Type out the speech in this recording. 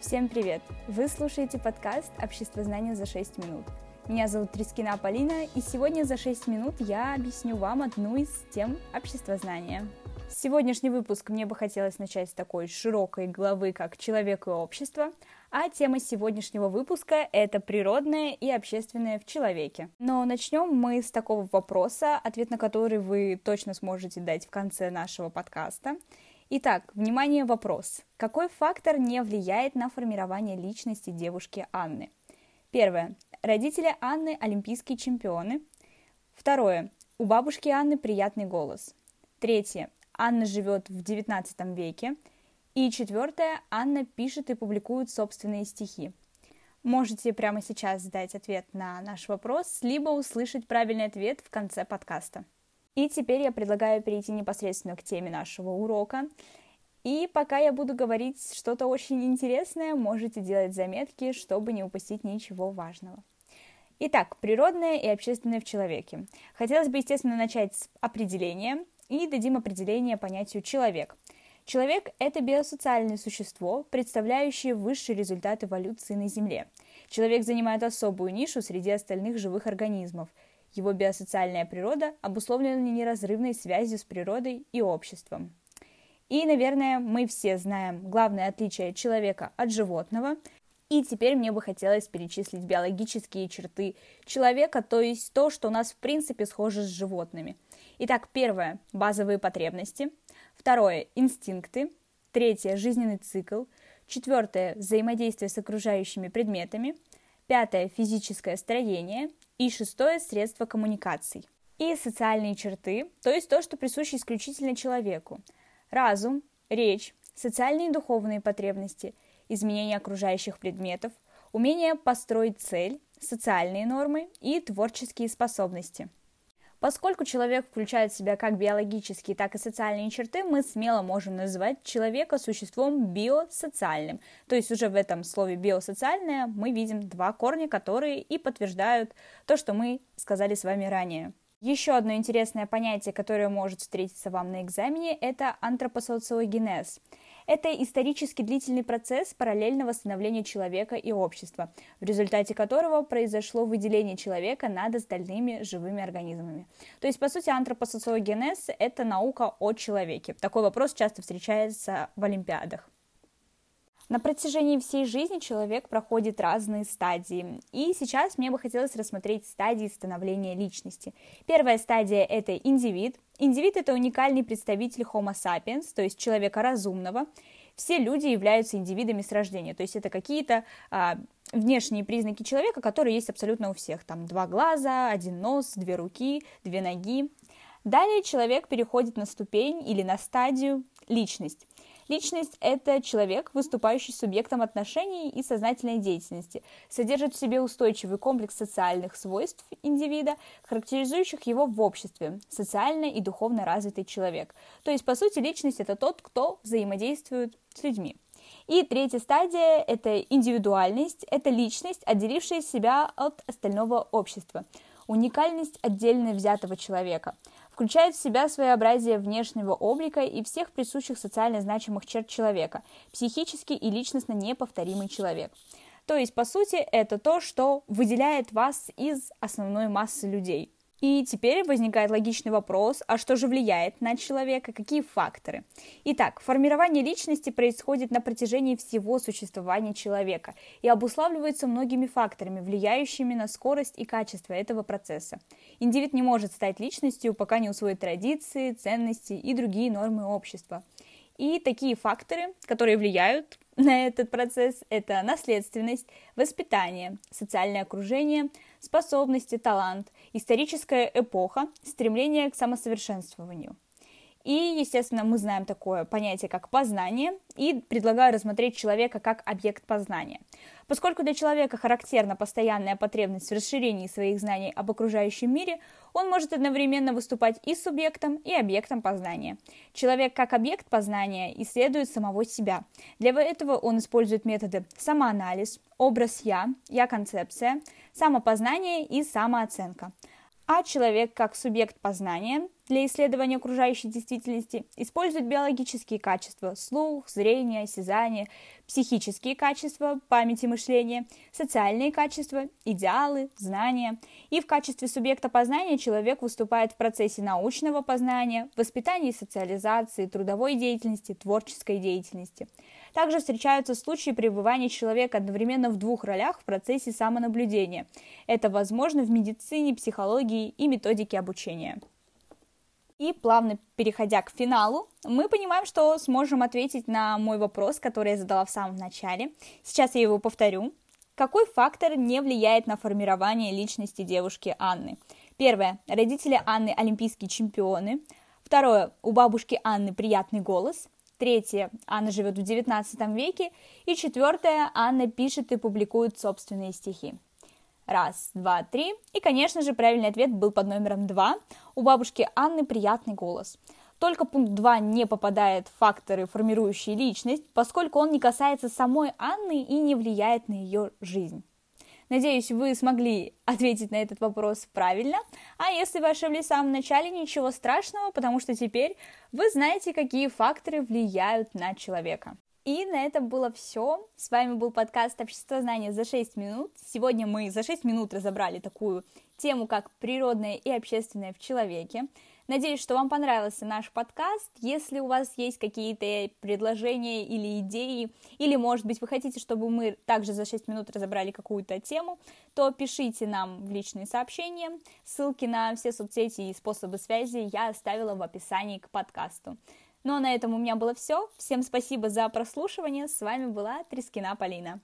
Всем привет! Вы слушаете подкаст «Общество знания за 6 минут». Меня зовут Трискина Полина, и сегодня за 6 минут я объясню вам одну из тем общества знания. Сегодняшний выпуск мне бы хотелось начать с такой широкой главы, как «Человек и общество», а тема сегодняшнего выпуска – это природное и общественное в человеке. Но начнем мы с такого вопроса, ответ на который вы точно сможете дать в конце нашего подкаста – Итак, внимание, вопрос. Какой фактор не влияет на формирование личности девушки Анны? Первое. Родители Анны – олимпийские чемпионы. Второе. У бабушки Анны приятный голос. Третье. Анна живет в XIX веке. И четвертое. Анна пишет и публикует собственные стихи. Можете прямо сейчас дать ответ на наш вопрос, либо услышать правильный ответ в конце подкаста. И теперь я предлагаю перейти непосредственно к теме нашего урока. И пока я буду говорить что-то очень интересное, можете делать заметки, чтобы не упустить ничего важного. Итак, природное и общественное в человеке. Хотелось бы, естественно, начать с определения и дадим определение понятию «человек». Человек – это биосоциальное существо, представляющее высший результат эволюции на Земле. Человек занимает особую нишу среди остальных живых организмов – его биосоциальная природа обусловлена неразрывной связью с природой и обществом. И, наверное, мы все знаем главное отличие человека от животного. И теперь мне бы хотелось перечислить биологические черты человека, то есть то, что у нас в принципе схоже с животными. Итак, первое – базовые потребности. Второе – инстинкты. Третье – жизненный цикл. Четвертое – взаимодействие с окружающими предметами. Пятое – физическое строение. И шестое – средство коммуникаций. И социальные черты, то есть то, что присуще исключительно человеку. Разум, речь, социальные и духовные потребности, изменение окружающих предметов, умение построить цель, социальные нормы и творческие способности – Поскольку человек включает в себя как биологические, так и социальные черты, мы смело можем называть человека существом биосоциальным. То есть уже в этом слове биосоциальное мы видим два корня, которые и подтверждают то, что мы сказали с вами ранее. Еще одно интересное понятие, которое может встретиться вам на экзамене, это антропосоциогенез. Это исторически длительный процесс параллельного становления человека и общества, в результате которого произошло выделение человека над остальными живыми организмами. То есть, по сути, антропосоциогенез – это наука о человеке. Такой вопрос часто встречается в Олимпиадах. На протяжении всей жизни человек проходит разные стадии. И сейчас мне бы хотелось рассмотреть стадии становления личности. Первая стадия – это индивид. Индивид – это уникальный представитель Homo sapiens, то есть человека разумного. Все люди являются индивидами с рождения, то есть это какие-то а, внешние признаки человека, которые есть абсолютно у всех. Там два глаза, один нос, две руки, две ноги. Далее человек переходит на ступень или на стадию личность. Личность – это человек, выступающий субъектом отношений и сознательной деятельности, содержит в себе устойчивый комплекс социальных свойств индивида, характеризующих его в обществе, социально и духовно развитый человек. То есть, по сути, личность – это тот, кто взаимодействует с людьми. И третья стадия – это индивидуальность, это личность, отделившая себя от остального общества, уникальность отдельно взятого человека – включает в себя своеобразие внешнего облика и всех присущих социально значимых черт человека, психически и личностно неповторимый человек. То есть, по сути, это то, что выделяет вас из основной массы людей – и теперь возникает логичный вопрос, а что же влияет на человека, какие факторы? Итак, формирование личности происходит на протяжении всего существования человека и обуславливается многими факторами, влияющими на скорость и качество этого процесса. Индивид не может стать личностью, пока не усвоит традиции, ценности и другие нормы общества. И такие факторы, которые влияют на этот процесс, это наследственность, воспитание, социальное окружение, способности, талант, историческая эпоха, стремление к самосовершенствованию – и, естественно, мы знаем такое понятие, как познание, и предлагаю рассмотреть человека как объект познания. Поскольку для человека характерна постоянная потребность в расширении своих знаний об окружающем мире, он может одновременно выступать и субъектом, и объектом познания. Человек как объект познания исследует самого себя. Для этого он использует методы самоанализ, образ «я», «я-концепция», самопознание и самооценка. А человек как субъект познания для исследования окружающей действительности используют биологические качества – слух, зрение, осязание, психические качества – память и мышление, социальные качества – идеалы, знания. И в качестве субъекта познания человек выступает в процессе научного познания, воспитания и социализации, трудовой деятельности, творческой деятельности. Также встречаются случаи пребывания человека одновременно в двух ролях в процессе самонаблюдения. Это возможно в медицине, психологии и методике обучения. И плавно переходя к финалу, мы понимаем, что сможем ответить на мой вопрос, который я задала в самом начале. Сейчас я его повторю. Какой фактор не влияет на формирование личности девушки Анны? Первое. Родители Анны – олимпийские чемпионы. Второе. У бабушки Анны приятный голос. Третье. Анна живет в XIX веке. И четвертое. Анна пишет и публикует собственные стихи. Раз, два, три. И, конечно же, правильный ответ был под номером два. У бабушки Анны приятный голос. Только пункт 2 не попадает в факторы, формирующие личность, поскольку он не касается самой Анны и не влияет на ее жизнь. Надеюсь, вы смогли ответить на этот вопрос правильно. А если вы ошиблись в самом начале, ничего страшного, потому что теперь вы знаете, какие факторы влияют на человека. И на этом было все. С вами был подкаст «Общество знания за 6 минут». Сегодня мы за 6 минут разобрали такую тему, как природное и общественное в человеке. Надеюсь, что вам понравился наш подкаст. Если у вас есть какие-то предложения или идеи, или, может быть, вы хотите, чтобы мы также за 6 минут разобрали какую-то тему, то пишите нам в личные сообщения. Ссылки на все соцсети и способы связи я оставила в описании к подкасту. Ну а на этом у меня было все. Всем спасибо за прослушивание. С вами была Трескина Полина.